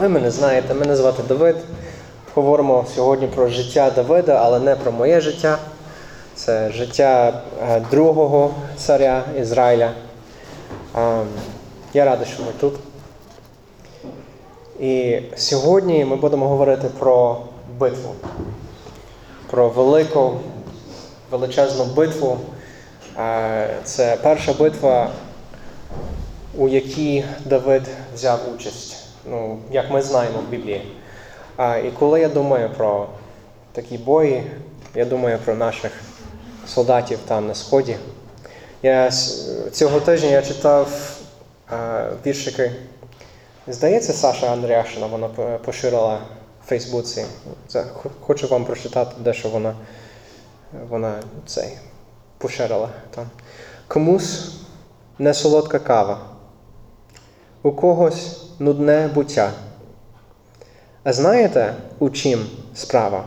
Ви мене знаєте, мене звати Давид. Говоримо сьогодні про життя Давида, але не про моє життя. Це життя е, другого царя Ізраїля. Я радий, що ми тут. І сьогодні ми будемо говорити про битву, про велику, величезну битву. Це перша битва, у якій Давид взяв участь. Ну, як ми знаємо в Біблії. А, І коли я думаю про такі бої, я думаю про наших солдатів там на Сході. Я цього тижня я читав а, віршики. Здається, Саша Андряшина вона поширила в Фейсбуці. Це, хочу вам прочитати, дещо вона, вона цей, поширила там. Комусь не солодка кава, у когось нудне буття. А знаєте, у чим справа?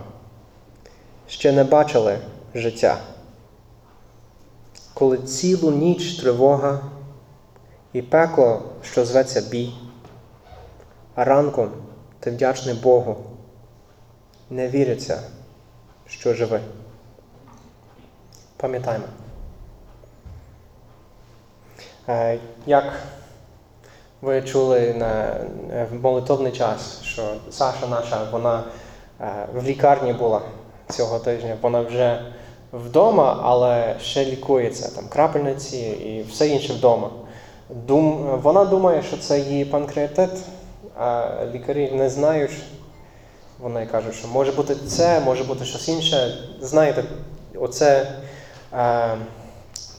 Ще не бачили життя. Коли цілу ніч тривога і пекло, що зветься бій, а ранком ти вдячний Богу, не віриться, що живи. Пам'ятаймо. Е, Як ви чули на, е, в молитовний час, що Саша наша, вона е, в лікарні була цього тижня, вона вже вдома, але ще лікується, там крапельниці і все інше вдома. Дум, вона думає, що це її панкреатит, а лікарі не знають. Вони кажуть, що може бути це, може бути щось інше. Знаєте, оце е,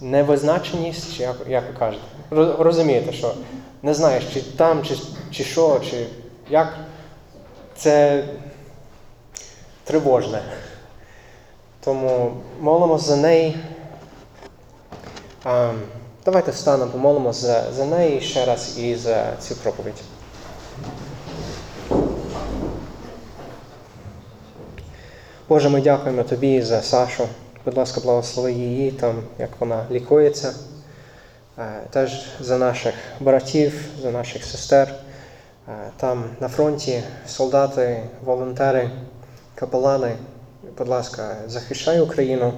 невизначеність, як, як ви кажете. Роз- Розумієте, що не знаєш, чи там, чи, чи що, чи як. Це тривожне. Тому молимося за неї. А, давайте встанемо, помолимося за, за неї ще раз і за цю проповідь. Боже, ми дякуємо Тобі за Сашу. Будь ласка, благослови її там, як вона лікується. Е, Теж за наших братів, за наших сестер. Е, Там на фронті солдати, волонтери, капелани. Будь ласка, захищай Україну,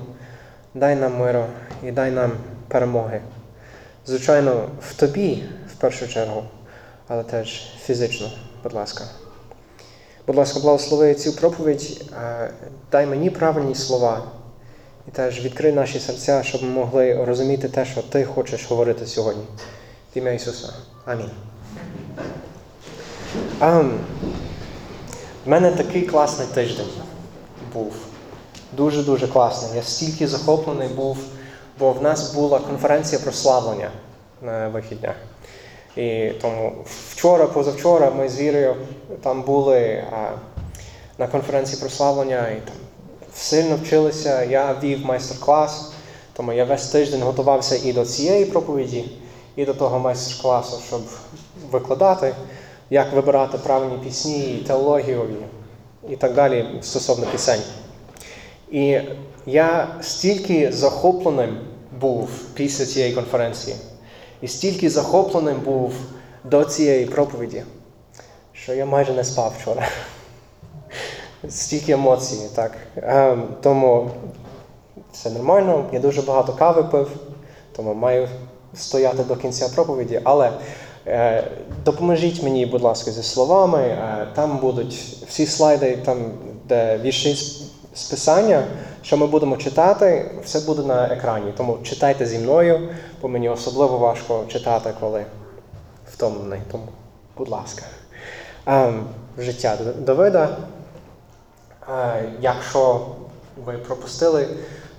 дай нам миру і дай нам перемоги. Звичайно, в тобі в першу чергу, але теж фізично, будь ласка. Будь ласка, благослови цю проповідь, е, дай мені правильні слова і теж відкрий наші серця, щоб ми могли розуміти те, що ти хочеш говорити сьогодні. В ім'я Ісуса. Амінь. Ам, в мене такий класний тиждень був. Дуже-дуже класний. Я стільки захоплений був, бо в нас була конференція прославлення на вихіднях. І тому вчора, позавчора ми з Вірою там були а, на конференції прославлення і там сильно вчилися. Я вів майстер-клас, тому я весь тиждень готувався і до цієї проповіді, і до того майстер-класу, щоб викладати, як вибирати правильні пісні, і теологію і, так далі стосовно пісень. І я стільки захопленим був після цієї конференції, і стільки захопленим був до цієї проповіді, що я майже не спав вчора. Стільки емоцій, так. Ем, тому все нормально, я дуже багато кави пив, тому маю стояти до кінця проповіді. Але е, допоможіть мені, будь ласка, зі словами. Е, там будуть всі слайди, там, де вірші з- писання, що ми будемо читати, все буде на екрані. Тому читайте зі мною, бо мені особливо важко читати, коли втомлений. Тому, будь ласка. Ем, життя Давида. Е, Якщо ви пропустили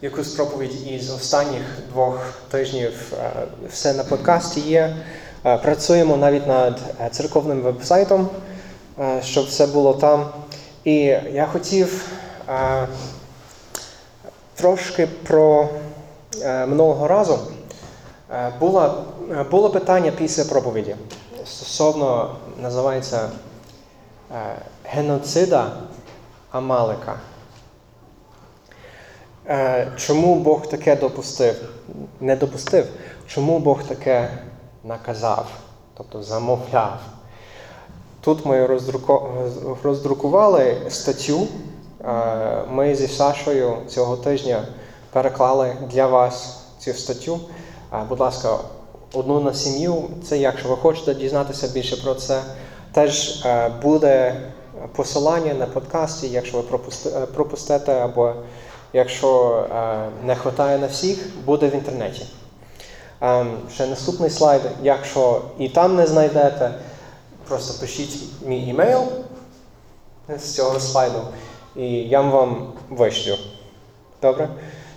якусь проповідь із останніх двох тижнів, е, все на подкасті є. Е, Працюємо навіть над церковним вебсайтом, щоб все було там. І я хотів трошки про минулого разу. Було, було питання після проповіді стосовно називається геноцида Амалика. Е, Чому Бог таке допустив? Не допустив. Чому Бог таке наказав, тобто замовляв? Тут ми роздрукували статтю. Е, Ми зі Сашою цього тижня переклали для вас цю статтю. Е, Будь ласка, одну на сім'ю. Це якщо ви хочете дізнатися більше про це. Теж буде посилання на подкасті, якщо ви е, пропустите, або якщо е, не вистачає на всіх, буде в інтернеті. Ем, Ще наступний слайд. Якщо і там не знайдете, просто пишіть мій імейл з цього слайду, і я вам вишлю. Добре?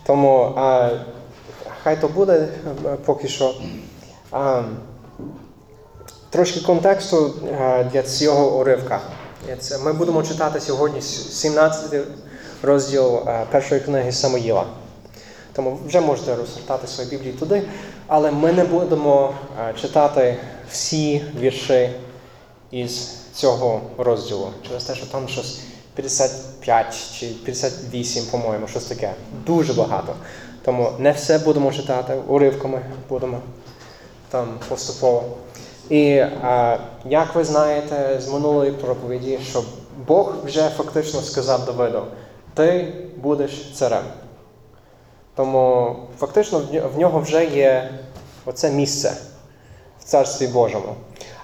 Тому а, хай то буде е, поки що. А, трошки контексту е, для цього уривка. Це, ми будемо читати сьогодні 17 розділ е, першої книги Самоїла. Тому вже можете розгортати свої біблії туди, але ми не будемо е, читати всі вірші із цього розділу. Через те, що там щось 55 чи 58, по-моєму, щось таке. Дуже багато. Тому не все будемо читати, уривками будемо там поступово. І е, як ви знаєте з минулої проповіді, що Бог вже фактично сказав Давиду, ти будеш царем. Тому фактично в в нього вже є оце місце в Царстві Божому.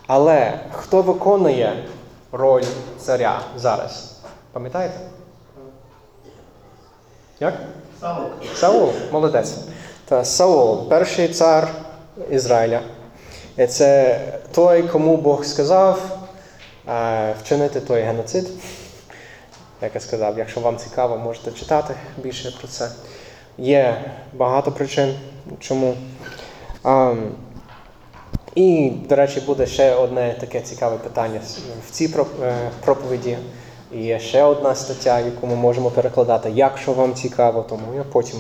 Але хто виконує роль царя зараз? Пам'ятаєте? Як? Саул. Саул, молодець. Та Саул, перший цар Ізраїля. І це той, кому Бог сказав е, вчинити той геноцид. Як я сказав, якщо вам цікаво, можете читати більше про це. Є багато причин, чому. Ам, і, до речі, буде ще одне таке цікаве питання в цій е, проповіді. І є ще одна стаття, яку ми можемо перекладати, якщо вам цікаво, тому я потім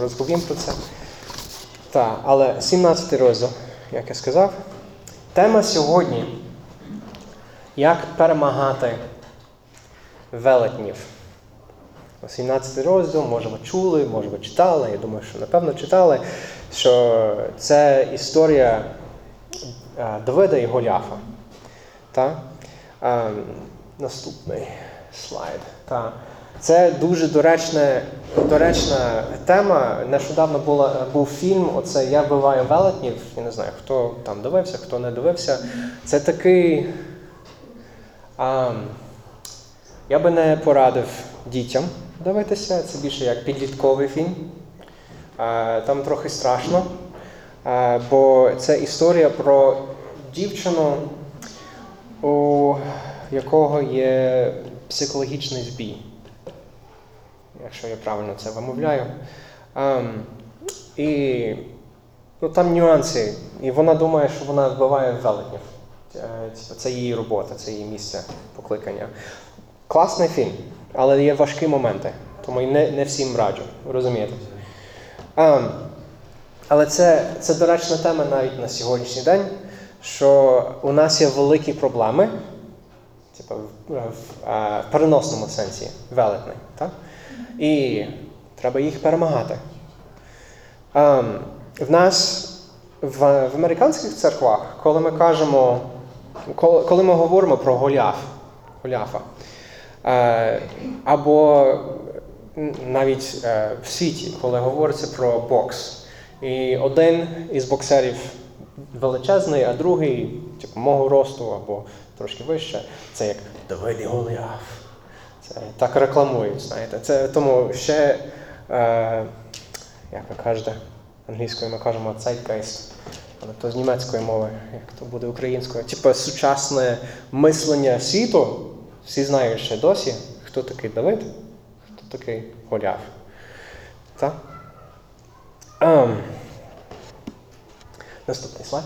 розповім про це. Так, але 17 розділ, як я сказав. Тема сьогодні як перемагати велетнів. 17 розділ, може ви чули, може ви читали, я думаю, що напевно читали, що це історія е, Давида і Голіафа. Та? Е, наступний слайд. Та. Це дуже доречна, доречна тема. Нещодавно була, був фільм Оце Я вбиваю велетнів. Я не знаю, хто там дивився, хто не дивився. Це такий. А, я би не порадив дітям дивитися. Це більше як підлітковий фільм. А, Там трохи страшно, а, бо це історія про дівчину, у якого є психологічний збій. Якщо я правильно це вимовляю. Ем, і ну, там нюанси. І вона думає, що вона вбиває велетнів. Е, Це її робота, це її місце покликання. Класний фільм, але є важкі моменти, тому не, не всім раджу, розумієте? Ем, але це, це доречна тема навіть на сьогоднішній день, що у нас є великі проблеми, типу, в, в, е, в переносному сенсі, велетний, так? І треба їх перемагати. Ем, в нас в, в американських церквах, коли ми кажемо, коли, коли ми говоримо про Голіаф, Голіафа, е, або навіть е, в світі, коли говориться про бокс, і один із боксерів величезний, а другий, типу, мого росту або трошки вище, це як Давид і Голіаф. Це так рекламують, знаєте. Це тому ще, е, як ви кажете, англійською ми кажемо zeitgeist, але то з німецької мови, як то буде українською. Типу сучасне мислення світу, всі знають ще досі, хто такий Давид, хто такий Голіаф. Так? Ем. Наступний слайд.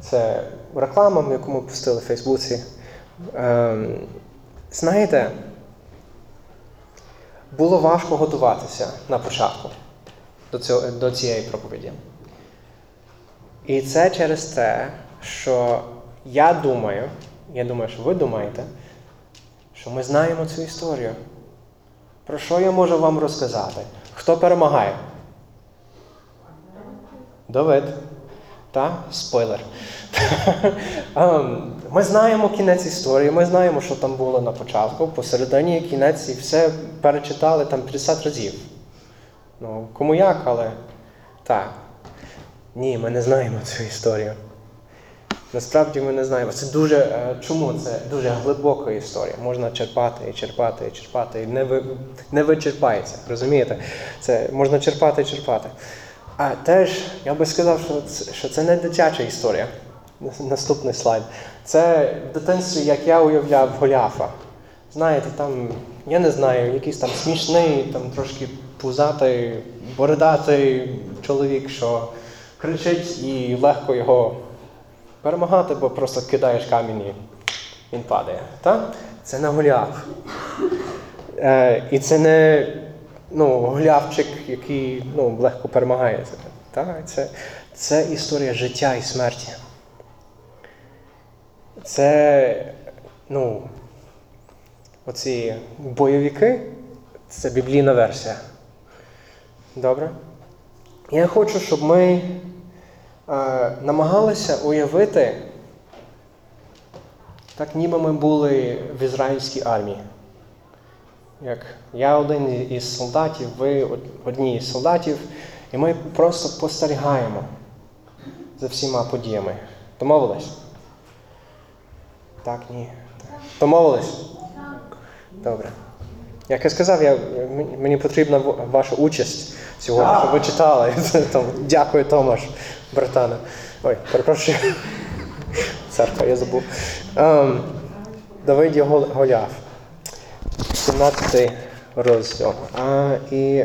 Це реклама, яку ми пустили в Фейсбуці. Ем, знаєте, було важко готуватися на початку до, цього, до цієї проповіді. І це через те, що я думаю, я думаю, що ви думаєте, що ми знаємо цю історію. Про що я можу вам розказати? Хто перемагає? Давид. Та? Спойлер. Ем, Ми знаємо кінець історії, ми знаємо, що там було на початку, посередині кінець і все перечитали там 50 разів. Ну, кому як, але так. Ні, ми не знаємо цю історію. Насправді ми не знаємо. Це дуже. е, Чому це дуже глибока історія? Можна черпати і черпати і черпати, і не, ви, не вичерпається. Розумієте? Це можна черпати і черпати. А теж я би сказав, що це, що це не дитяча історія. Наступний слайд. Це в дитинстві, як я уявляв Голіафа. Знаєте, там, я не знаю, якийсь там смішний, там трошки пузатий, бородатий чоловік, що кричить і легко його перемагати, бо просто кидаєш камінь і він падає. Так? Це не Голіаф. Е, і це не ну, голявчик, який ну, легко перемагає. Так? Це, це історія життя і смерті. Це, ну, оці бойовики, це біблійна версія. Добре? Я хочу, щоб ми е, намагалися уявити, так ніби ми були в ізраїльській армії. Як я один із солдатів, ви од- одні із солдатів, і ми просто спостерігаємо за всіма подіями. Домовились? Так, ні. Домовились? Добре. Як я сказав, я, мені- потрібна ваша участь сьогодні, щоб ви читали. Дякую, Томаш, братане. Ой, перепрошую. Церква, я забув. Ем, Давид є Гол- Голіаф. 17 розділ. А, і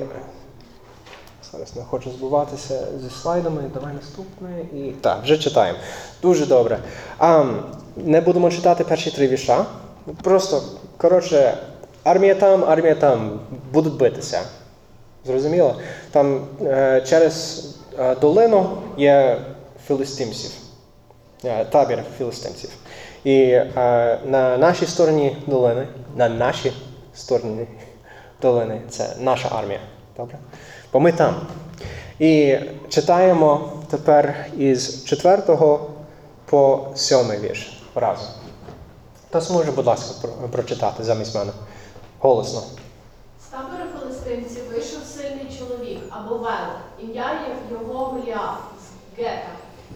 зараз не хочу збиватися зі слайдами. Давай наступне. І так, вже читаємо. Дуже добре. А, не будемо читати перші три віша. Просто, коротше, армія там, армія там, будуть битися. Зрозуміло? Там е, через е, долину є філістимців, е, табір філістимців. І е, на нашій стороні долини, на нашій стороні долини, це наша армія. Добре? Бо ми там. І читаємо тепер із 4 по 7 вірш разом. Хтось може, будь ласка, прочитати замість мене. Голосно. З табору филистимців вийшов сильний чоловік або велик, ім'я його Голіаф з Гета.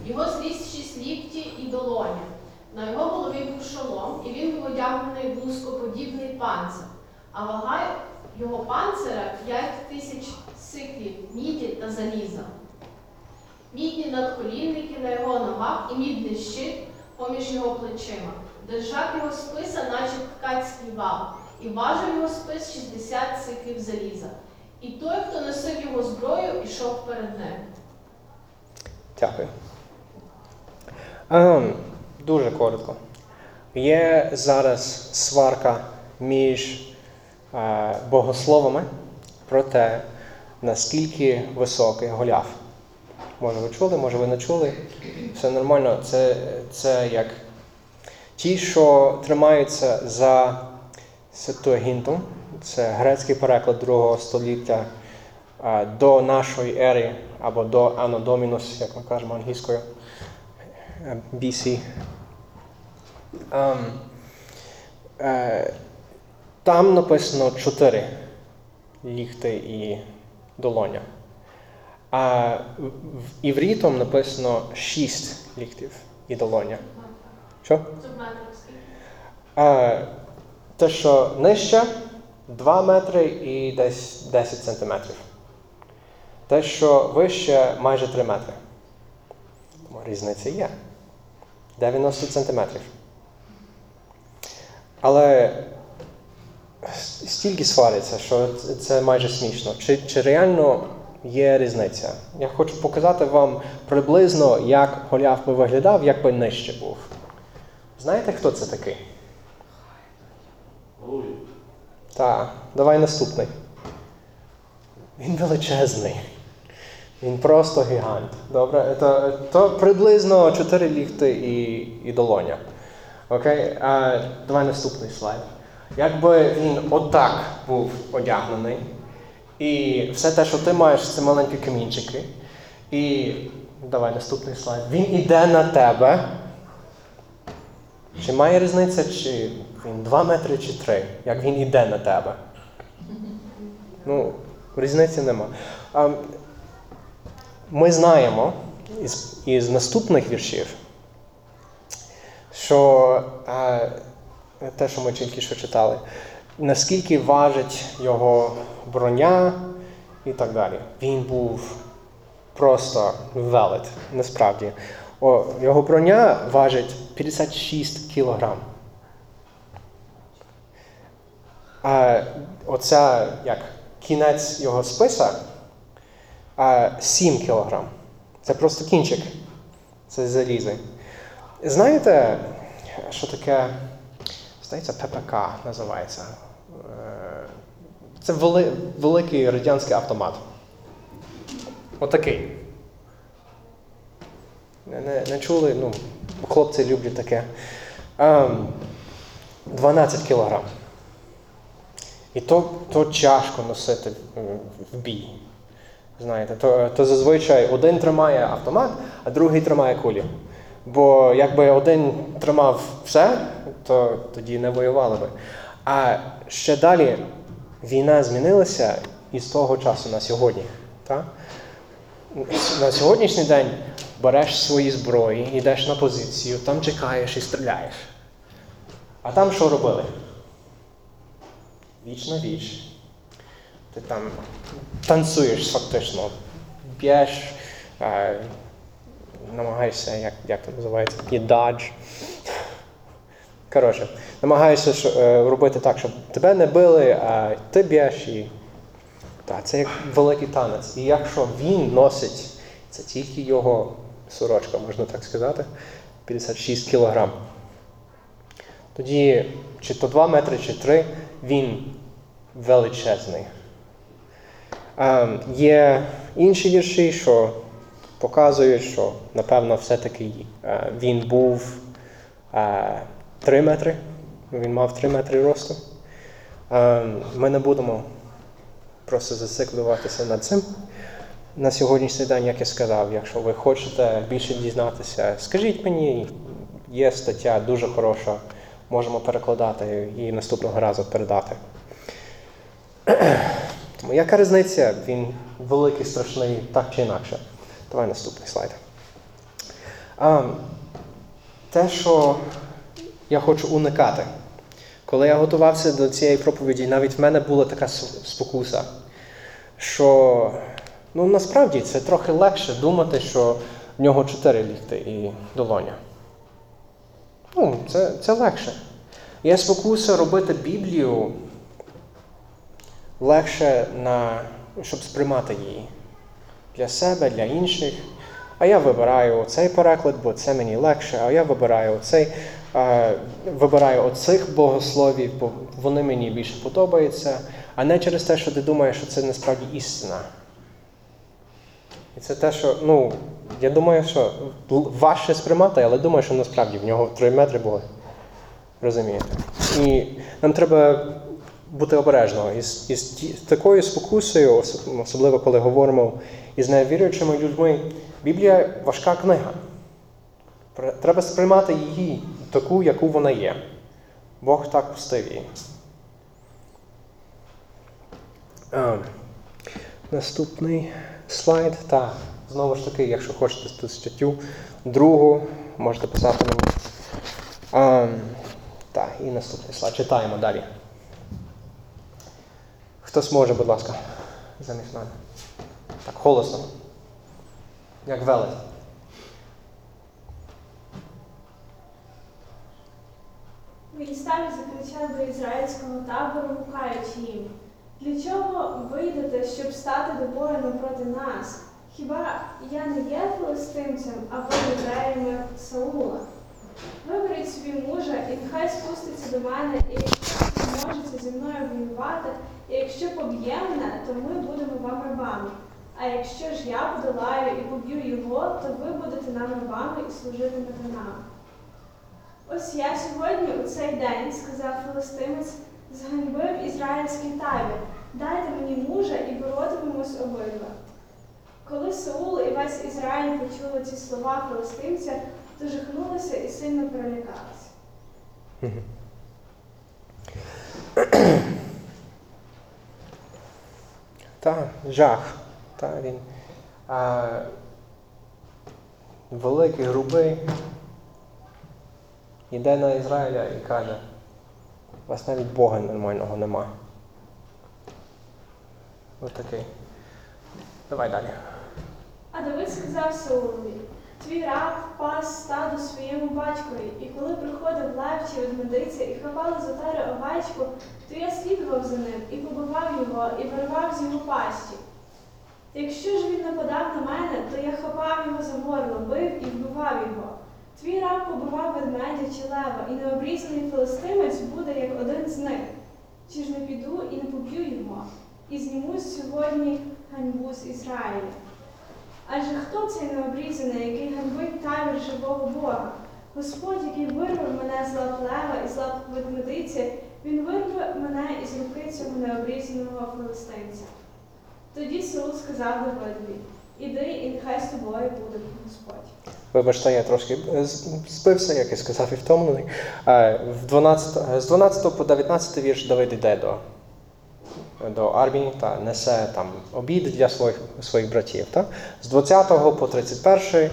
Його зріст шість лікті і долоня. На його голові був шолом, і він був одягнений в лускоподібний панцир. А вага його панцира п'ять тисяч сиклів міді та заліза. Мідні надколінники на його ногах і мідний щит поміж його плечима. Держав його списа, наче ткацький вал, і важив його спис 60 сиклів заліза. І той, хто носив його зброю, ішов перед ним. Дякую. Ем, дуже коротко. Є зараз сварка між е, богословами про те, наскільки високий Голіаф. Може, ви чули, може ви не чули. Все нормально. Це, це як ті, що тримаються за Септуагінтом, це грецький переклад другого століття до нашої ери або до Dominus, як ми кажемо англійською, е, BC. Ем, е, там написано чотири ліхти і долоня. А в- іврітом написано шість ліхтів і долоня. Що? А, те, що нижче 2 метри і десь 10 сантиметрів. Те, що вище майже 3 метри. Тому різниця є. 90 сантиметрів. Але стільки свариться, що це майже смішно. Чи, чи реально є різниця? Я хочу показати вам приблизно, як Голіаф би виглядав, як би нижче був. Знаєте, хто це такий? Так, давай наступний. Він величезний. Він просто гігант. Добре? То, то приблизно 4 ліхти і, і долоня. Окей? А, давай наступний слайд. Якби він отак був одягнений, і все те, що ти маєш, це маленькі камінчики. І давай наступний слайд. Він іде на тебе. Чи має різниця, чи він 2 метри чи 3, як він йде на тебе? Ну, різниці нема. Ми знаємо із, із наступних віршів, що е, те, що ми тільки що читали, наскільки важить його броня і так далі. Він був просто велет, насправді. О, його броня важить 56 кілограм. А оця як кінець його списа 7 кілограм. Це просто кінчик. Це залізи. Знаєте, що таке? Здається, ППК називається. Е, Це вели, великий радянський автомат. Отакий. Не, не, не чули? Ну, хлопці люблять таке. Ем, 12 кілограм. І то, то тяжко носити в бій. Знаєте, то, то зазвичай один тримає автомат, а другий тримає кулі. Бо якби один тримав все, то тоді не воювали би. А ще далі війна змінилася із того часу на сьогодні. Так? На сьогоднішній день береш свої зброї, йдеш на позицію, там чекаєш і стріляєш. А там що робили? Віч на віч. Ти там танцюєш фактично, б'єш, намагаєшся, як, як це називається, є дадж. Коротше, намагаєшся е, робити так, щоб тебе не били, а ти б'єш і. Так, це як великий танець. І якщо він носить, це тільки його сорочка, можна так сказати, 56 кілограм. Тоді чи то 2 метри, чи 3, він величезний. Ем, є інші вірші, що показують, що напевно все-таки е, він був е, 3 метри, він мав 3 метри росту. Ем, ми не будемо просто зациклюватися над цим. На сьогоднішній день, як я сказав, якщо ви хочете більше дізнатися, скажіть мені, є стаття дуже хороша, можемо перекладати і наступного разу передати. Тому яка різниця? Він великий, страшний, так чи інакше. Давай наступний слайд. А, те, що я хочу уникати. Коли я готувався до цієї проповіді, навіть в мене була така спокуса, що ну, насправді це трохи легше думати, що в нього чотири лікти і долоня. Ну, це, це легше. Є спокуса робити Біблію легше, на, щоб сприймати її для себе, для інших. А я вибираю цей переклад, бо це мені легше, а я вибираю цей, вибираю оцих богословів, бо вони мені більше подобаються, а не через те, що ти думаєш, що це насправді істина. І це те, що, ну, я думаю, що важче сприймати, але думаю, що насправді в нього 3 метри були. Розумієте? І нам треба бути обережно із, із такою спокусою, особливо коли говоримо із невіруючими людьми. Біблія важка книга. Треба сприймати її таку, яку вона є. Бог так пустив її. А, наступний слайд. Так, знову ж таки, якщо хочете ту статтю другу, можете писати мені. А, і наступний слайд. Читаємо далі. Хто зможе, будь ласка, замість мене. Так, голосно. Як велет. Він став і закричав до ізраїльського табору, гукаючи їм. Для чого ви йдете, щоб стати до бою напроти нас? Хіба я не є филистимцем, а ви євреями Саула? Виберіть собі мужа, і нехай спуститься до мене, і якщо зможете зі мною воювати, і якщо поб'є мене, то ми будемо вам рабами. А якщо ж я подолаю і поб'ю його, то ви будете нам рабами і служитимете нам. Ось я сьогодні у цей день, сказав филистимець, зганьбив ізраїльський табір. Дайте мені мужа і боротимемось обидва. Коли Саул і весь Ізраїль почули ці слова филистимця, то жахнулися і сильно перелякалися. Та, жах. Та, він а, великий, грубий. Іде на Ізраїля і каже, у вас навіть Бога нормального нема. Ось такий. Давай далі. А Давид сказав Саулові, твій раб пас стадо своєму батькові, і коли приходив лев чи ведмедиця і хапали з отари овечку, то я слідував за ним і побивав його, і виривав з його пасті. Якщо ж він нападав на мене, то я хапав його за горло, бив і вбивав його. Твій раб побивав ведмедя чи лева, і необрізаний филистимець буде як один з них. Чи ж не піду і не поб'ю його, і зніму сьогодні ганьбу з Ізраїля. Адже хто цей необрізаний, який ганьбить табір живого Бога? Господь, який вирвав мене з лап лева і з лап ведмедиці, він вирве мене із руки цього необрізаного филистимця. Тоді Саул сказав Давидові, іди, і нехай з тобою буде Господь. Вибачте, я трошки е, збився, як я сказав, і втомлений. Е, В 12, з 12 по 19 вірш Давид йде до, до армії та несе там обід для своїх, своїх братів. Та? З 20 по 31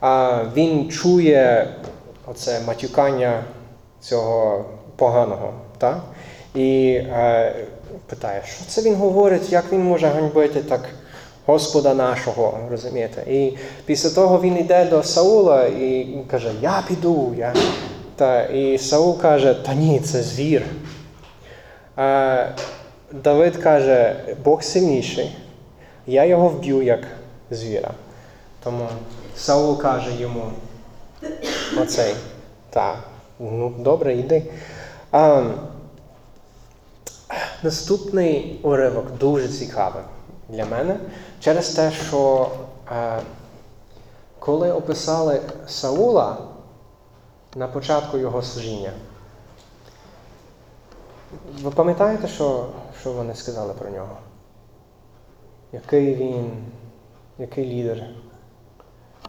а, він чує оце матюкання цього поганого. Та? І е, питає, що це він говорить, як він може ганьбити так Господа нашого, розумієте? І після того він йде до Саула і каже, я піду. Я... Та, і Саул каже, та ні, це звір. А Давид каже, Бог сильніший, я його вб'ю як звіра. Тому Саул каже йому оцей. Так, ну добре, йди. А, наступний уривок дуже цікавий для мене через те, що е, коли описали Саула на початку його служіння, ви пам'ятаєте, що, що вони сказали про нього? Який він, який лідер,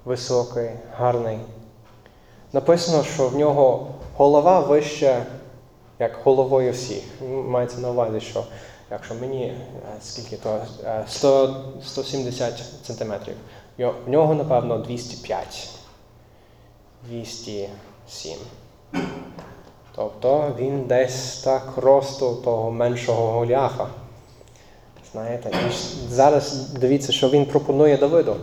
високий, гарний. Написано, що в нього голова вища, як головою всіх. Мається на увазі, що якщо мені е, скільки то е, 100, 170 сантиметрів, в нього, напевно, 205. 207. Тобто він десь так росту того меншого Голіафа. Знаєте, і зараз дивіться, що він пропонує Давиду.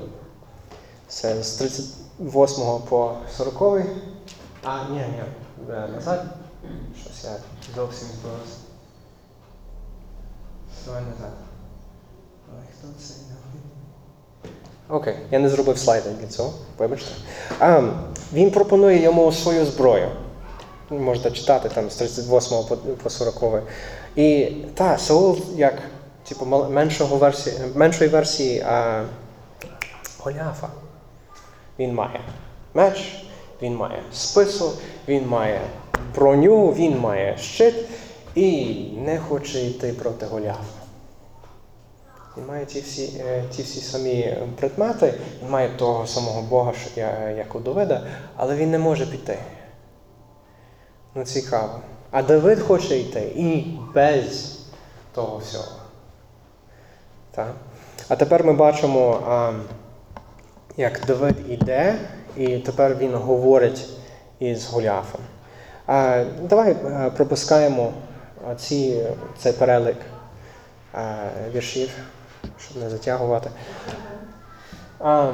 Це з 38 по 40. А, ні, ні, е, назад. Щось я зовсім збивався. Давай назад. Ой, хто це Окей, я не зробив слайди для цього, вибачте. А, він пропонує йому свою зброю. Можете читати там з 38 по, по 40. І та, Саул як типу, меншого версії, меншої версії а, Голіафа. Він має меч, він має спису, він має броню, він має щит і не хоче йти проти Голіафа. Він має ті всі, е, ті всі самі предмети, він має того самого Бога, що я- як у Давида, але він не може піти. Ну цікаво. А Давид хоче йти і без того всього. Так? А тепер ми бачимо, а, як Давид іде, і тепер він говорить із Голіафом. А, давай е, пропускаємо ці, цей перелик а, віршів, щоб не затягувати. А,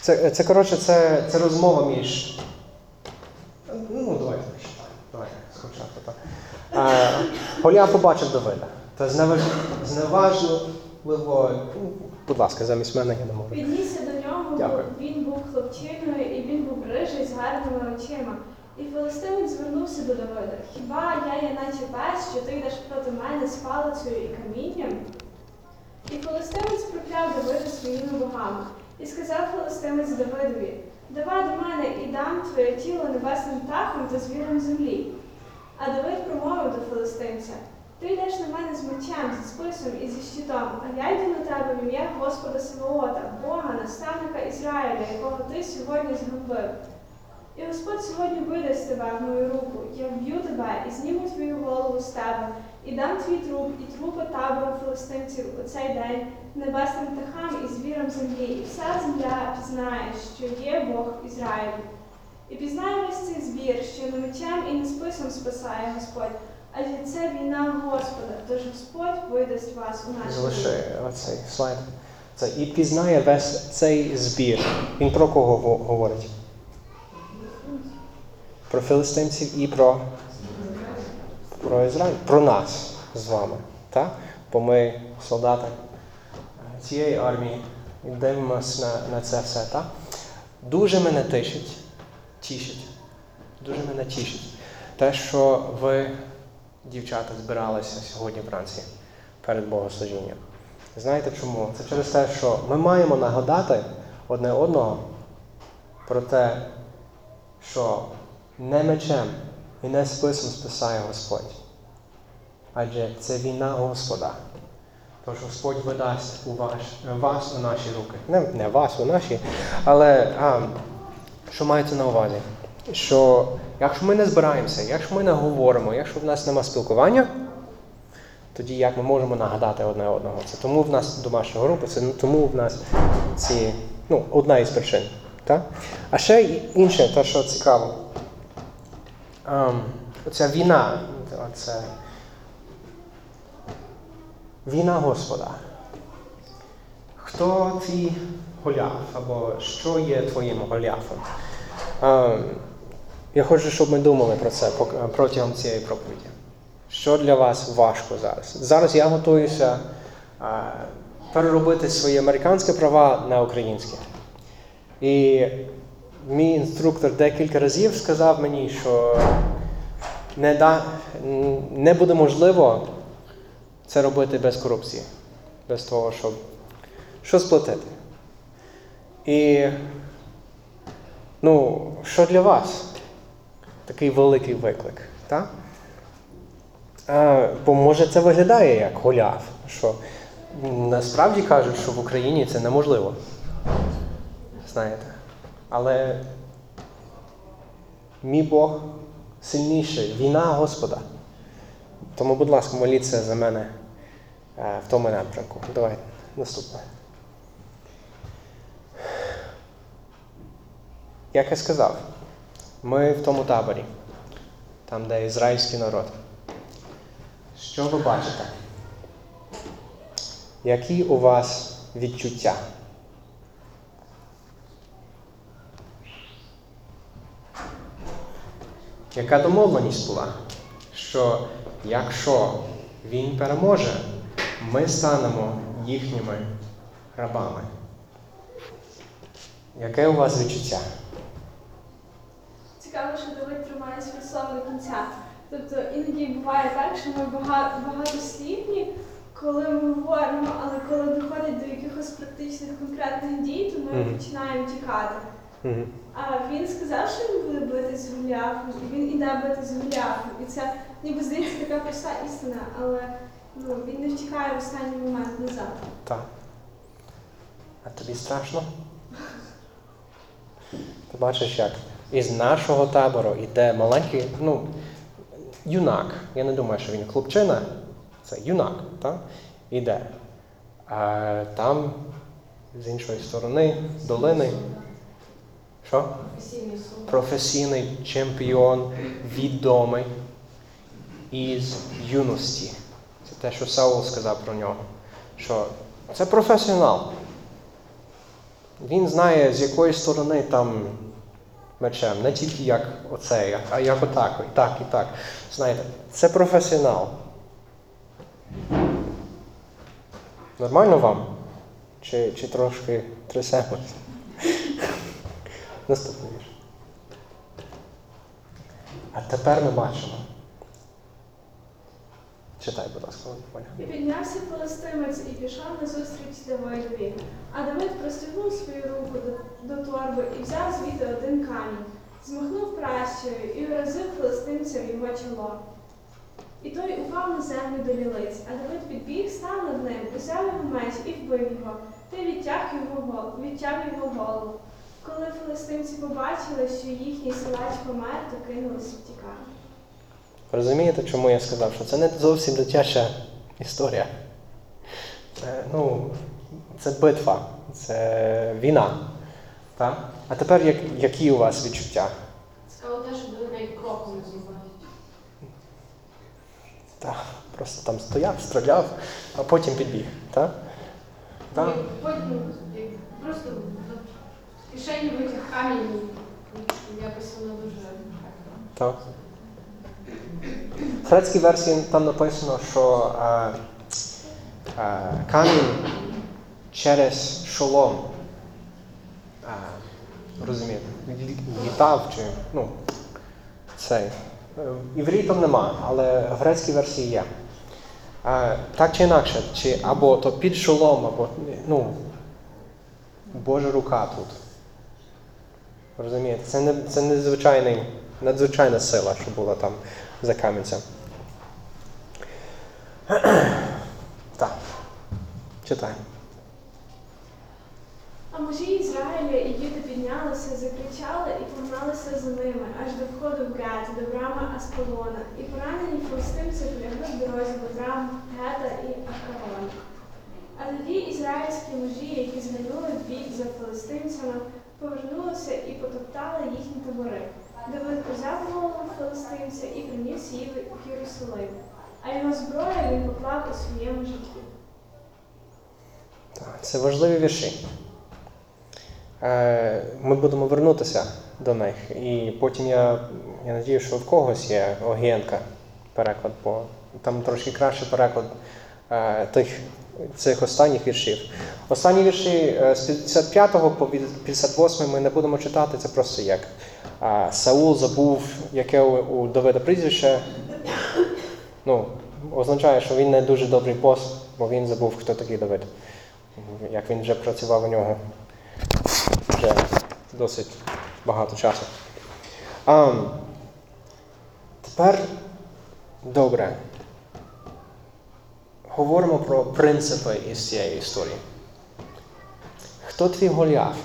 це, це коротше, це, це розмова між. Ну, давайте прочитаємо. Давайте спочатку так. А, Голіаф побачив Давида. Та зневажливо. ну, Будь ласка, замість мене я не можу. Піднісся до нього, Дякую. він був хлопчиною, і він був рижий з гарними очима. І филистимець звернувся до Давида. Хіба я є наче пес, що ти йдеш проти мене з палицею і камінням? І филистимець прокляв Давида своїми богами. І сказав филистимець Давидові, давай до мене і дам твоє тіло небесним птахом та звірам землі. А Давид промовив до филистимця, ти йдеш на мене з мечем, зі списом і зі щитом, а я йду на тебе в ім'я Господа Савоота, Бога, наставника Ізраїля, якого ти сьогодні згубив. І Господь сьогодні видасть тебе в мою руку. Я вб'ю тебе і зніму твою голову з тебе, і дам твій труп, і трупи табору филистимців у цей день небесним птахам і звірам землі, і вся земля пізнає, що є Бог Ізраїлю. І пізнає весь цей збір, що не мечем і не списом спасає Господь, адже це війна Господа, тож Господь видасть вас у наші руки. оцей слайд. Це і пізнає весь цей збір. Він про кого говорить? Про філистимців і про, про Ізраїль. Про нас з вами. Так? Бо ми солдати цієї армії і дивимося на, на це все. Так? Дуже мене тішить, тішить. Дуже мене тішить. Те, що ви, дівчата, збиралися сьогодні вранці перед богослужінням. Знаєте чому? Це через те, що ми маємо нагадати одне одного про те, що не мечем і не списом списає Господь. Адже це війна Господа. Тож Господь видасть у ваш, вас у наші руки. Не, не вас у наші, але а, що мається на увазі? Що якщо ми не збираємося, якщо ми не говоримо, якщо в нас нема спілкування, тоді як ми можемо нагадати одне одного? Це тому в нас домашня група, це тому в нас ці, ну, одна із причин. Так? А ще інше, те, що цікаво. Ем, оця війна, оце війна Господа. Хто твій Голіаф або що є твоїм Голіафом? Ем, я хочу, щоб ми думали про це протягом цієї проповіді. Що для вас важко зараз? Зараз я готуюся е, переробити свої американські права на українські. І мій інструктор декілька разів сказав мені, що не, да, не буде можливо це робити без корупції, без того, щоб що сплатити. І ну, що для вас? Такий великий виклик. Так? А, бо може це виглядає як голяв, що насправді кажуть, що в Україні це неможливо. Знаєте. Але мій Бог сильніший, війна Господа. Тому, будь ласка, моліться за мене е, в тому напрямку. Давай, наступне. Як я сказав, ми в тому таборі, там, де ізраїльський народ. Що ви бачите? Які у вас відчуття? Яка домовленість була? Що якщо він переможе, ми станемо їхніми рабами. Яке у вас відчуття? Цікаво, що Давид тримає своє слово до кінця. Тобто іноді буває так, що ми багато, багатослівні, коли ми говоримо, але коли доходить до якихось практичних конкретних дій, то ми Мгм. починаємо тікати. А він сказав, що він буде битись з і він іде битись з. І це ніби здається така проста істина, але ну, він не втікає в останній момент назад. Так. А тобі страшно? Ти бачиш, як із нашого табору йде маленький, ну, юнак. Я не думаю, що він хлопчина, це юнак, так? Іде. А там, з іншої сторони, долини. Що? Професійний чемпіон, відомий із юності. Це те, що Саул сказав про нього. Що це професіонал. Він знає, з якої сторони там мечем, не тільки як оце, а як отак, і так, і так. Знаєте, це професіонал. Нормально вам? Чи, чи трошки трясемось? Наступний вірш. А тепер ми бачимо. Читай, будь ласка. І піднявся филистимець і пішов на зустріч Давидові. А Давид простягнув свою руку до, до торби і взяв звідти один камінь, змахнув пращею і вразив в його чоло. І той упав на землю до лілиць, а Давид підбіг, став над ним, узяв його меч і вбив його, та відтяг його, відтяв його голову. Коли филистимці побачили, що їхній силач помер, то кинулись втікати. Розумієте, чому я сказав, що це не зовсім дитяча історія. Це, ну, це битва, це війна. Так? А тепер як, які у вас відчуття? Цікаво те, що до неї кроку не зробили. Так, просто там стояв, стріляв, а потім підбіг. Так? Так? Як Потім просто кишені витяг камінь, якось воно дуже. Так. В грецькій версії там написано, що е, е, камінь через шолом. Е, розумієте, літав чи ну, цей. Е, В іврі там нема, але в грецькій версії є. Е, так чи інакше, чи або то під шолом, або ну, Божа рука тут. Розумієте? Це не це незвичайний, надзвичайна сила, що була там за камінцем. Так. Читай. А мужі Ізраїля і Юди піднялися, закричали і погналися за ними, аж до входу в Гет, до брами Аскалона. І поранені филистимці полягли в дорозі до брам Гета і Акарона. А тоді ізраїльські мужі, які зглянули в бік за филистимцями, повернулися і потоптали їхні табори. Давид узяв голову филистимця і приніс її в Єрусалим. А його зброя він поклав у своєму житті. Це важливі вірші. Е, Ми будемо вернутися до них. І потім я, я надію, що в когось є Огієнка переклад, бо там трошки кращий переклад е, тих, цих останніх віршів. Останні вірші е, з 55 по 58 ми не будемо читати, це просто як Саул забув, яке у Давида прізвище. Ну, означає, що він не дуже добрий бос, бо він забув, хто такий Давид. Як він вже працював у нього вже досить багато часу. А, тепер добре. Говоримо про принципи із цієї історії. Хто твій Голіаф?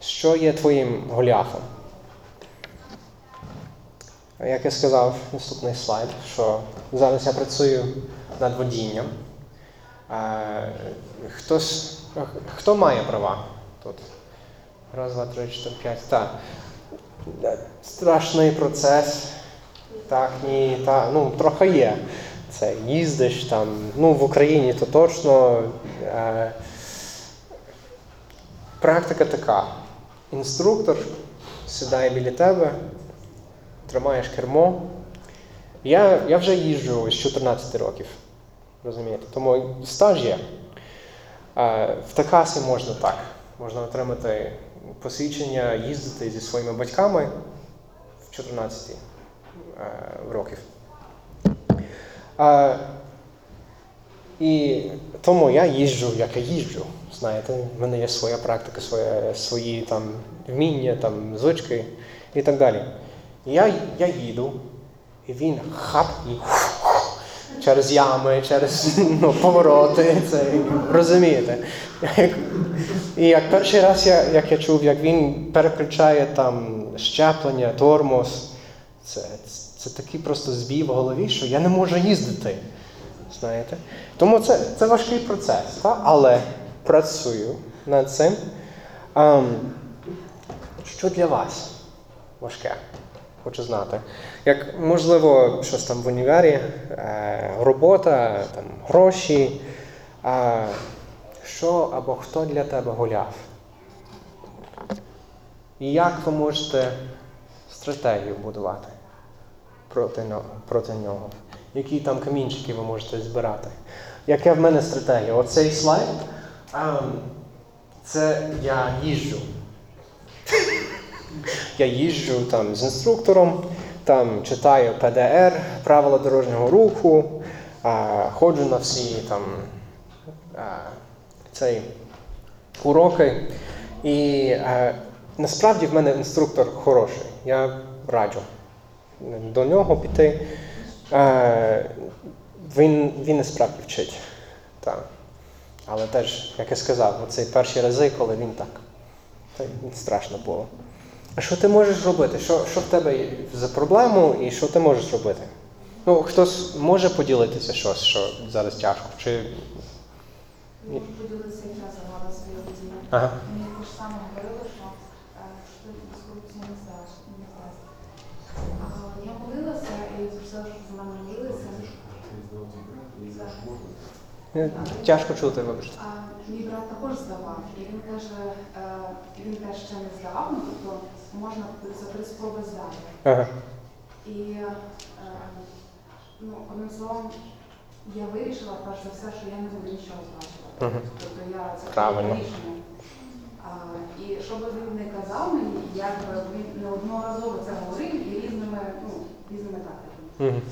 Що є твоїм Голіафом? Як я сказав, наступний слайд, що зараз я працюю над водінням. Е, Хтось, хто має права тут? Раз, два, три, чотири, п'ять. Так. Страшний процес. Так, ні, та, ну, трохи є. Це їздиш там. Ну, в Україні то точно. Е, практика така. Інструктор сідає біля тебе, тримаєш кермо. Я, я вже їжджу з 14 років. Розумієте? Тому стаж є. Е, В Техасі можна так. Можна отримати посвідчення їздити зі своїми батьками в 14 е, років. Е, І тому я їжджу, як я їжджу. Знаєте, в мене є своя практика, своє, свої там вміння, там, звички і так далі. Я, я їду, і він хап і через ями, через ну, повороти. Це, розумієте? І як перший раз я, як я чув, як він переключає там щеплення, тормоз, це, це такий просто збій в голові, що я не можу їздити. Знаєте? Тому це, це важкий процес, та? але працюю над цим. Ем, що для вас важке? Хочу знати. Як можливо, щось там в універі, е, робота, там, гроші. Е, що або хто для тебе гуляв? І як ви можете стратегію будувати проти, нього-? Які там камінчики ви можете збирати? Яка в мене стратегія? Оцей слайд. ем, це я їжджу. Я їжджу там з інструктором, там читаю ПДР, правила дорожнього руху, а, ходжу на всі там а, цей, уроки. І а, насправді в мене інструктор хороший. Я раджу до нього піти. Він, він не справді вчить. Так. Але теж, як я сказав, оці перші рази, коли він так Та страшно було. А що ти можеш робити? Що, що в тебе за проблему і що ти можеш робити? Ну, хтось може поділитися щось, що зараз тяжко. Чи... Можу поділитися, як я завала своє. Ага. Мені те ж саме говорили, що е, що ти без корупції не здаш, не здасть. А, Я молилася і просила, щоб за мене молилися. Е, Тяжко чути, вибачте. Мій брат також здавав, і він каже, е, він теж ще не здавав, ну тобто можна за три спроби здати. Ага. І е, ну, одним словом, я вирішила перш за все, що я не буду нічого сплачувати. Мгм. Тобто я це Правильно. рішення. А, і що би він не казав мені, як би він неодноразово це говорив і різними, ну, різними тактиками. Мгм.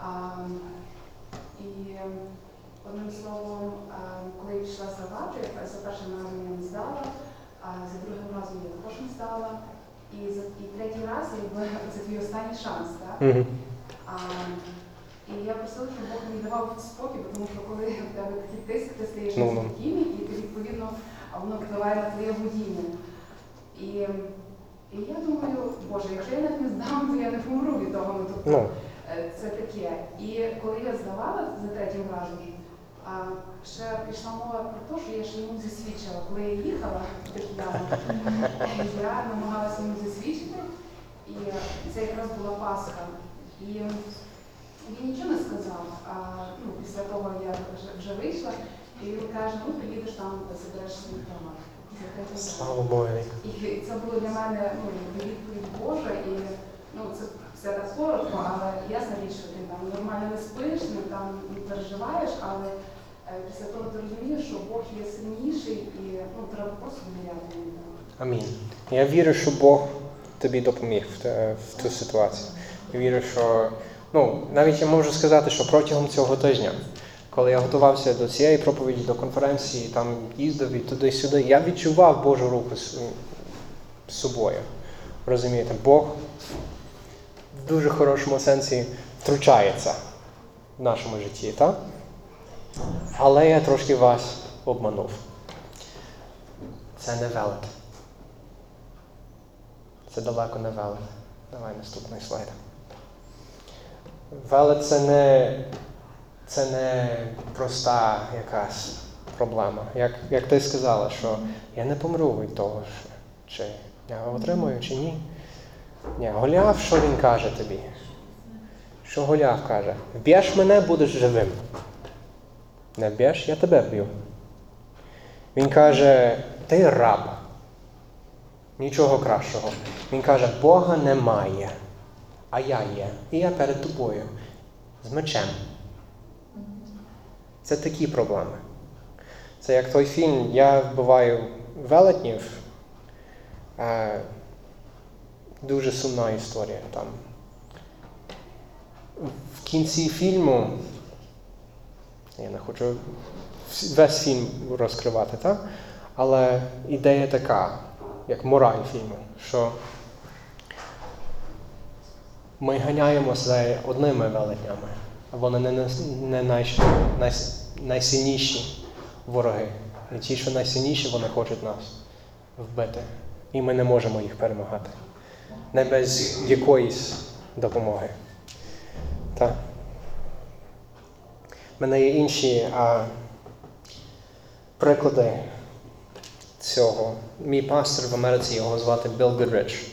А, і одним словом, коли я пішла здавати, за першим разом я не здала, а за другим разом я також не здала. І, за, і третій раз, якби це твій останній шанс, так? Мгм. А, і я просила, щоб Бог мені давав спокій, тому що коли в тебе такий тиск, ти стаєш ну. неспокійний, і ти відповідно воно впливає на твоє водіння. І, і я думаю, Боже, якщо я навіть не здам, то я не помру від того. Ну, тобто, Ну, е, це таке. І коли я здавала за третім разом, а, ще пішла мова про те, що я ж йому засвідчила, коли я їхала я намагалася йому засвідчити, і це якраз була Пасха. І він нічого не сказав. А ну, після того я вже, вже вийшла, і він каже, ну приїдеш там, забереш свій разом. слава Богу. І це було для мене ну, відповідь Божа, і ну, це все так коротко, але ясна річ, що ти там нормально не спиш, не там не переживаєш, але після того ти розумієш, що Бог є сильніший і ну, треба просто довіряти. Амінь. Я вірю, що Бог тобі допоміг в, те- в ту ситуацію. Я вірю, що ну, навіть я можу сказати, що протягом цього тижня, коли я готувався до цієї проповіді, до конференції, там їздив і туди-сюди, я відчував Божу руку з, з собою. Розумієте, Бог в дуже хорошому сенсі втручається в нашому житті, так? Але я трошки вас обманув. Це не велет. Це далеко не велет. Давай наступний слайд. Велет це не, це не проста якась проблема. Як, як ти сказала, що я не помру від того, чи я його отримую, чи ні. Ні, Голіаф, що він каже тобі? Що Голіаф каже? Вб'єш мене, будеш живим. Не вб'єш, я тебе вб'ю. Він каже, ти раб. Нічого кращого. Він каже, Бога немає, а я є. І я перед тобою. З мечем. Це такі проблеми. Це як той фільм Я вбиваю велетнів. Е, дуже сумна історія там. В кінці фільму, я не хочу весь фільм розкривати, так? але ідея така, як мораль фільму, що ми ганяємося за одними велетнями, а вони не, не най, най, найсильніші вороги. І ті, що найсильніші, вони хочуть нас вбити. І ми не можемо їх перемагати. Не без якоїсь допомоги. Так. У мене є інші а, приклади цього. Мій пастор в Америці його звати Білл Гудріч.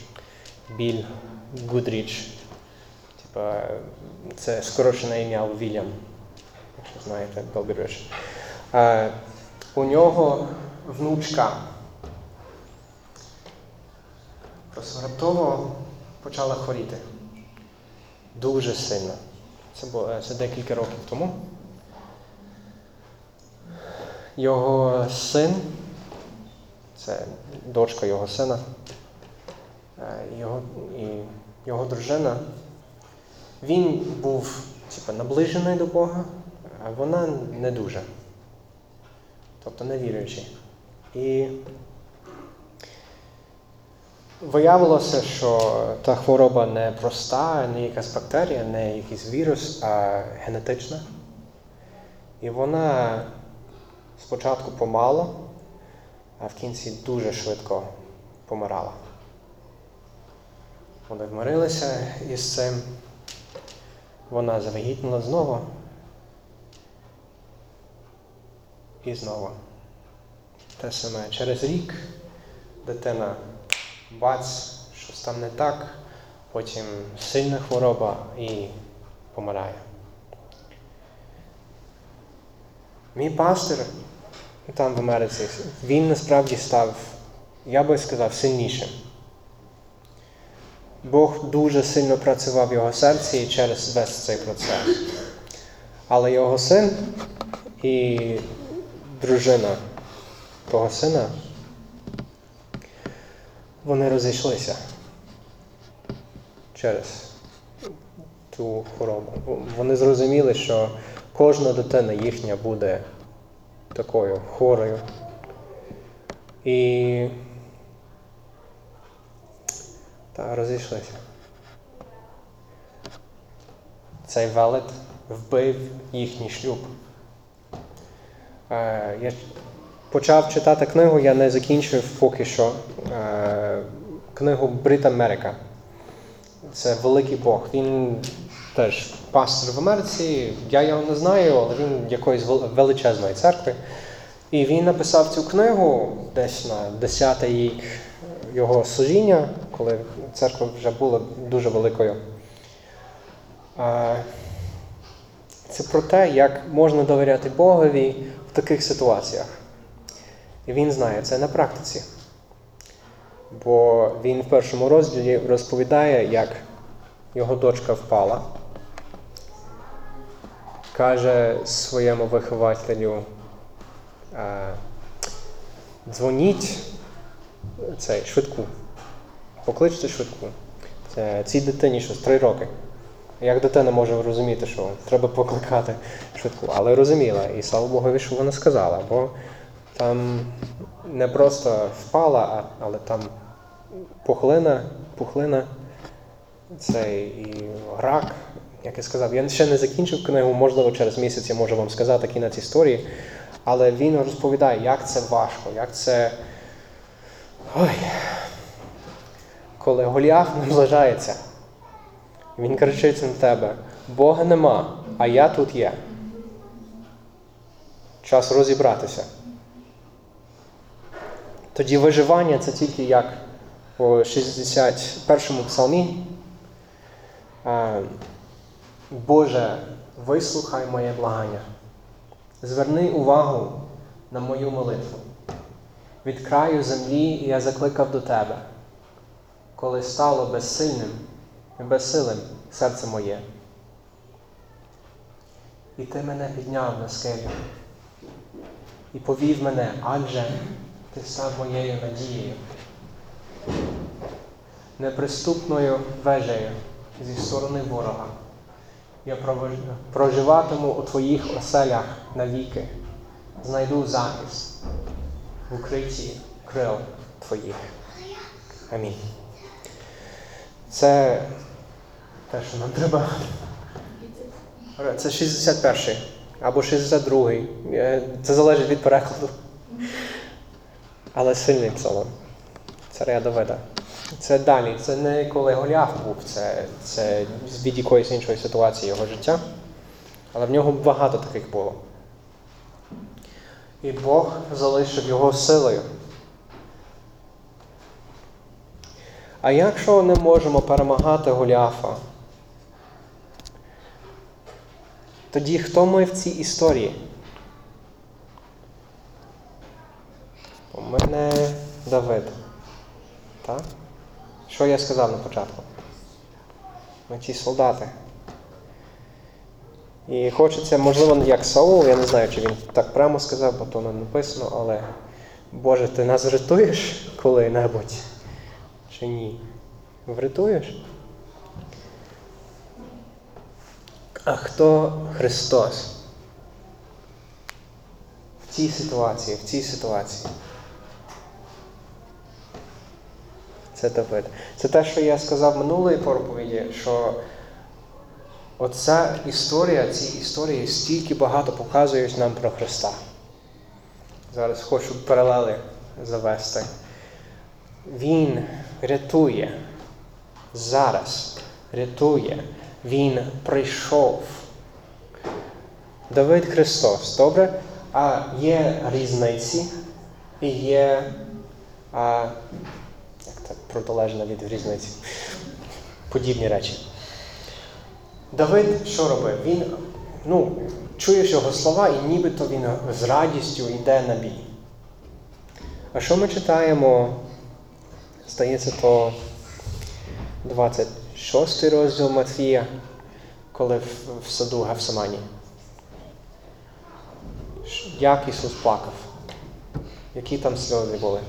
Біль Гудріч. Типа, це скорочене ім'я Вільям. Якщо знаєте, Білл Гудріч. А, у нього внучка просто раптово почала хворіти. Дуже сильно. Це було це декілька років тому. Його син, це дочка його сина, е, його, і його дружина, він був типу, наближений до Бога, а вона не дуже. Тобто не віруючий. І Виявилося, що та хвороба не проста, не якась бактерія, не якийсь вірус, а генетична. І вона спочатку помало, а в кінці дуже швидко помирала. Вони вмирилися із цим. Вона завагітніла знову. І знову. Те саме. Через рік дитина бац, щось там не так, потім сильна хвороба і помирає. Мій пастир там в Америці, він насправді став, я би сказав, сильнішим. Бог дуже сильно працював в його серці через весь цей процес. Але його син і дружина того сина, вони розійшлися через ту хворобу. Вони зрозуміли, що кожна дитина їхня буде такою хворою. І та розійшлися. Цей велет вбив їхній шлюб. Е, я почав читати книгу, я не закінчив поки що. Е, книгу Брит Америка. Це великий Бог. Він теж пастор в Америці. Я його не знаю, але він якоїсь величезної церкви. І він написав цю книгу десь на 10-й рік його служіння, коли церква вже була дуже великою. Це про те, як можна довіряти Богові в таких ситуаціях. І він знає це на практиці. Бо він в першому розділі розповідає, як його дочка впала, каже своєму вихователю, е, дзвоніть цей, швидку, покличте швидку. Це цій дитині щось три роки. Як дитина може розуміти, що треба покликати швидку, але розуміла, і слава Богові, що вона сказала, бо там не просто впала, але там пухлина, пухлина, цей і рак. Як я сказав, я ще не закінчив книгу, можливо, через місяць я можу вам сказати кінець історії, але він розповідає, як це важко, як це. Ой. Коли Голіаф наближається, він кричить на тебе: Бога нема, а я тут є. Час розібратися. Тоді виживання це тільки як у 61-му псалмі. Боже, вислухай моє благання. Зверни увагу на мою молитву. Від краю землі я закликав до Тебе, коли стало безсильним і безсилим серце моє. І ти мене підняв на скелю і повів мене, адже ти став моєю надією, неприступною вежею зі сторони ворога. Я проживатиму у твоїх оселях навіки, знайду захист в укритті крил твоїх. Амінь. Це те, що нам треба. Це 61-й або 62-й. Е, Це залежить від перекладу. Але сильний псалом. Царя Давида. Це далі. Це не коли Голіаф був, це, це від якоїсь іншої ситуації його життя. Але в нього багато таких було. І Бог залишив його силою. А якщо не можемо перемагати Голіафа, тоді хто ми в цій історії? У мене Давид. Так? Що я сказав на початку? Ми ті солдати. І хочеться, можливо, як Саул, я не знаю, чи він так прямо сказав, бо то не написано, але Боже, ти нас врятуєш коли-небудь? Чи ні? Врятуєш? А хто Христос? В цій ситуації, в цій ситуації. Це Давид. Це те, що я сказав минулої проповіді, що оця історія, ці історії стільки багато показують нам про Христа. Зараз хочу паралели завести. Він рятує. Зараз рятує. Він прийшов. Давид Христос, добре? А є різниці і є. А, протилежно від різниці? Подібні речі. Давид що робив? Він ну, чуєш його слова, і нібито він з радістю йде на бій. А що ми читаємо? Здається, то 26 розділ Матвія, коли в, саду Гефсимані. Ш- Як Ісус плакав? Які там сльози були?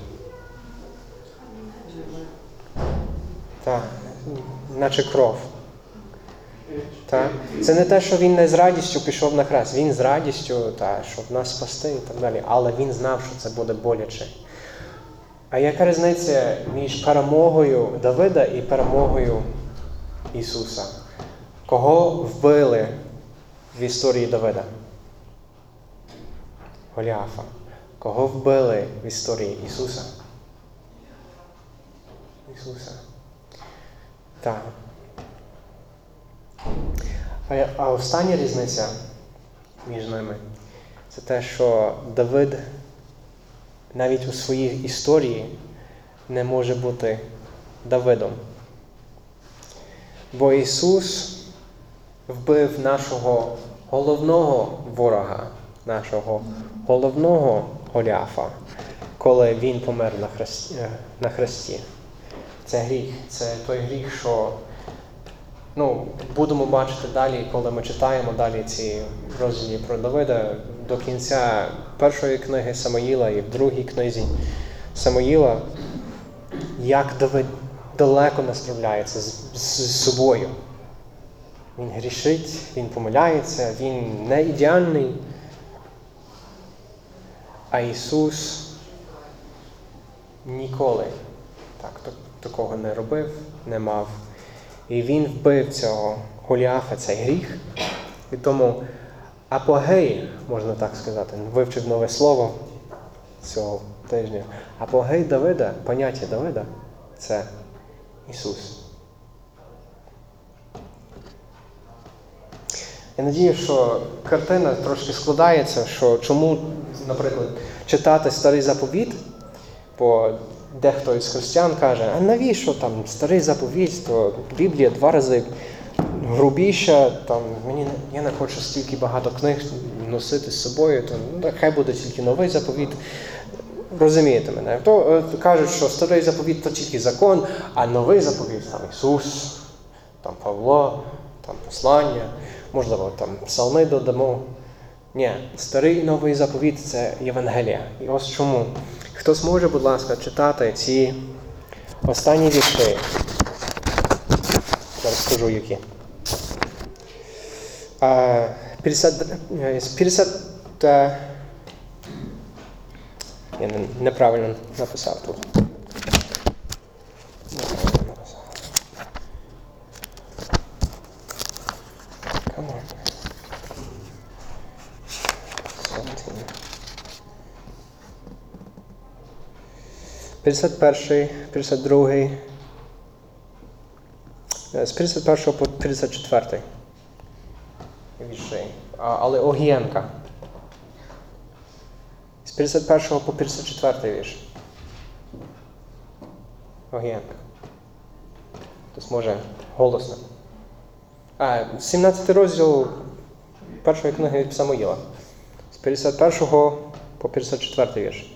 Так, наче кров. Так? Це не те, що він не з радістю пішов на хрест. Він з радістю, та, щоб нас спасти і так далі. Але він знав, що це буде боляче. А яка різниця між перемогою Давида і перемогою Ісуса? Кого вбили в історії Давида? Голіафа. Кого вбили в історії Ісуса? Ісуса. Так. А, остання різниця між ними це те, що Давид навіть у своїй історії не може бути Давидом. Бо Ісус вбив нашого головного ворога, нашого головного Голіафа, коли Він помер на хресті. Це гріх. Це той гріх, що ну, будемо бачити далі, коли ми читаємо далі ці розділі про Давида до кінця першої книги Самоїла і в другій книзі Самоїла, як Давид далеко не справляється з, з, з собою. Він грішить, він помиляється, він не ідеальний. А Ісус ніколи так, так- такого не робив, не мав. І він вбив цього Голіафа, цей гріх. І тому апогей, можна так сказати, вивчив нове слово цього тижня. Апогей Давида, поняття Давида це Ісус. Я надію, що картина трошки складається, що чому, наприклад, читати старий заповіт, бо дехто із християн каже, а навіщо там старий заповіт, то Біблія два рази грубіша, там мені я не хочу стільки багато книг носити з собою, то ну, хай буде тільки новий заповіт. Розумієте мене? То е, кажуть, що старий заповіт то тільки закон, а новий заповіт там Ісус, там Павло, там послання, можливо, там псалми додамо. Ні, старий і новий заповіт це Євангелія. І ось чому. Хто зможе, будь ласка, читати ці останні вірші. Зараз скажу які. А, 50, е, 50, е, я неправильно написав тут. Неправильно написав. Come on. 17. 51, 52, е, з 51 по 54 вірші. Але Огієнка. З 51 по 54 вірш. Огієнка. Хтось може голосно. А, 17 розділ першої книги від Самоїла. З 51 по 54 вірш.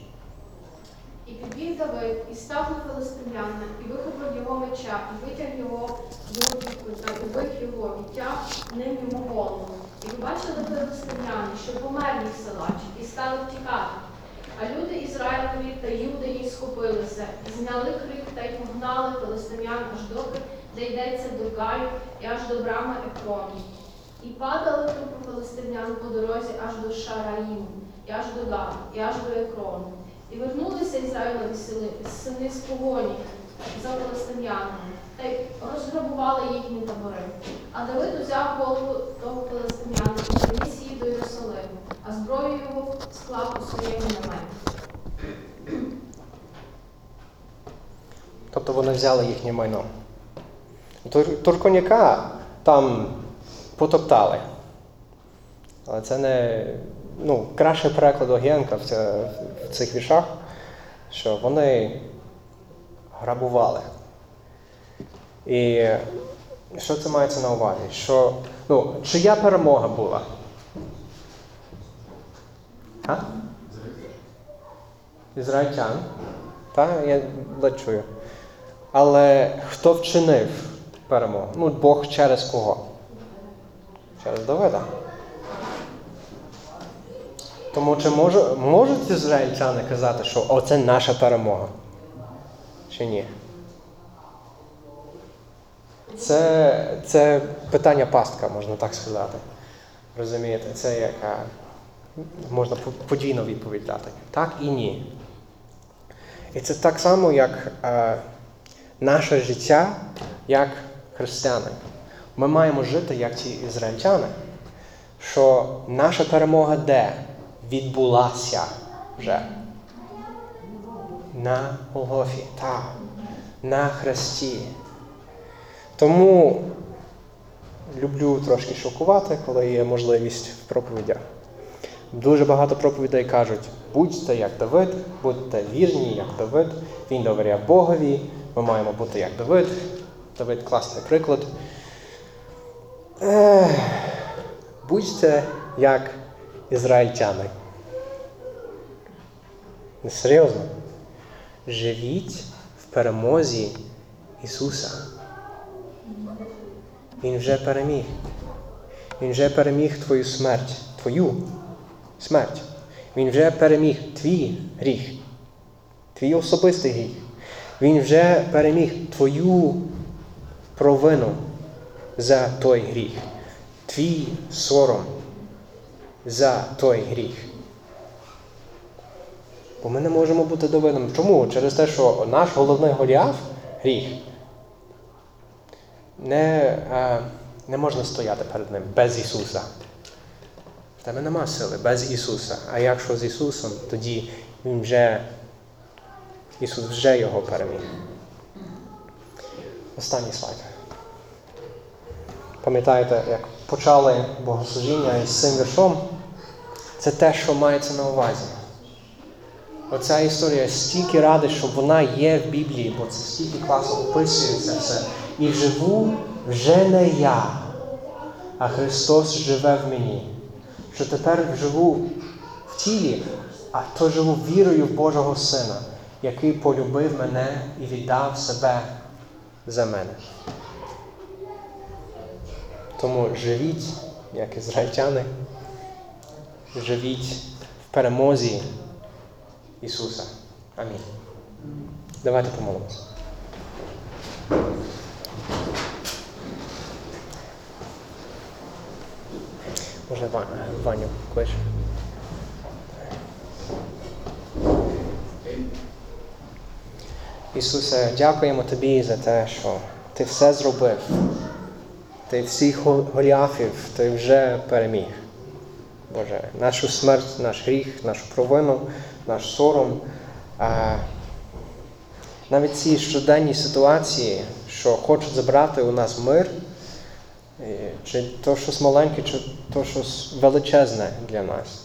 І підбіг Давид, і став на филистимляна, і вихопив його меча, і витяг його з руку, та убив його, і тяг ним йому голову. І побачили филистимляни, що помер їх силач, і стали втікати. А люди Ізраїлеві та юдеї схопилися, і зняли крик та й погнали филистимлян аж доки, де йдеться до Гаю і аж до брами Екроні. І падали трупи филистимлян по дорозі аж до Шараїму, і аж до Гаю, і аж до Екрону. І вернулися Ізраїлеві сини, сини з погоні за филистимлянами, та й розграбували їхні табори. А Давид узяв голову того филистимляна і приніс її до Єрусалиму, а зброю його склав у своєму наметі. то вони взяли їхнє майно. Тур- Турконяка там потоптали. Але це не ну, кращий переклад Огієнка в, в цих віршах, що вони грабували. І що це мається на увазі? Що, ну, чия перемога була? А? Ізраїльтян. Так, я ледь чую. Але хто вчинив перемогу? Ну, Бог через кого? Через Давида. Тому чи може, можуть ізраїльтяни казати, що оце наша перемога? Чи ні? Це, це питання пастка, можна так сказати. Розумієте, це яка можна по- подвійно відповідь дати. Так і ні. І це так само, як е, наше життя, як християни. Ми маємо жити як ці ізраїльтяни, що наша перемога де відбулася вже. На Голгофі, так, на Христі. Тому люблю трошки шокувати, коли є можливість в проповідях. Дуже багато проповідей кажуть, будьте як Давид, будьте вірні, як Давид. Він довіряв Богові, ми маємо бути як Давид. Давид класний приклад. Ех, будьте як ізраїльтяни. Серйозно. Живіть в перемозі Ісуса. Він вже переміг. Він вже переміг твою смерть, твою смерть. Він вже переміг твій гріх, твій особистий гріх. Він вже переміг твою провину за той гріх, твій сором за той гріх. Бо ми не можемо бути довинними. Чому? Через те, що наш головний Голіаф гріх. Не, е, не можна стояти перед ним без Ісуса. В тебе нема сили без Ісуса. А якщо з Ісусом, тоді Він вже, Ісус вже його переміг. Останній слайд. Пам'ятаєте, як почали богослужіння із цим віршом? Це те, що мається на увазі. Оця історія стільки ради, що вона є в Біблії, бо це стільки класно описується все. І живу вже не я, а Христос живе в мені. Що тепер живу в тілі, а то живу вірою в Божого Сина, який полюбив мене і віддав себе за мене. Тому живіть, як ізраїльтяни, живіть в перемозі Ісуса. Амінь. Давайте помолимося. Може, Ва- Ваню клич. Ісусе, дякуємо Тобі за те, що Ти все зробив. Ти всіх го- голіафів ти вже переміг. Боже, нашу смерть, наш гріх, нашу провину, наш сором. Навіть ці щоденні ситуації, що хочуть забрати у нас мир, чи то щось маленьке, чи то щось величезне для нас.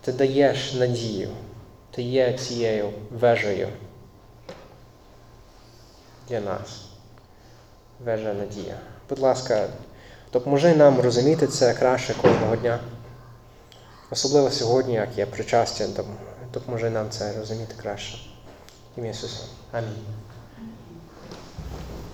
Ти даєш надію, ти є цією вежею для нас. Вежа надія. Будь ласка, допоможи нам розуміти це краще кожного дня. Особливо сьогодні, як є причастя, доп- допоможи нам це розуміти краще. Ім'я Ісуса. Амінь.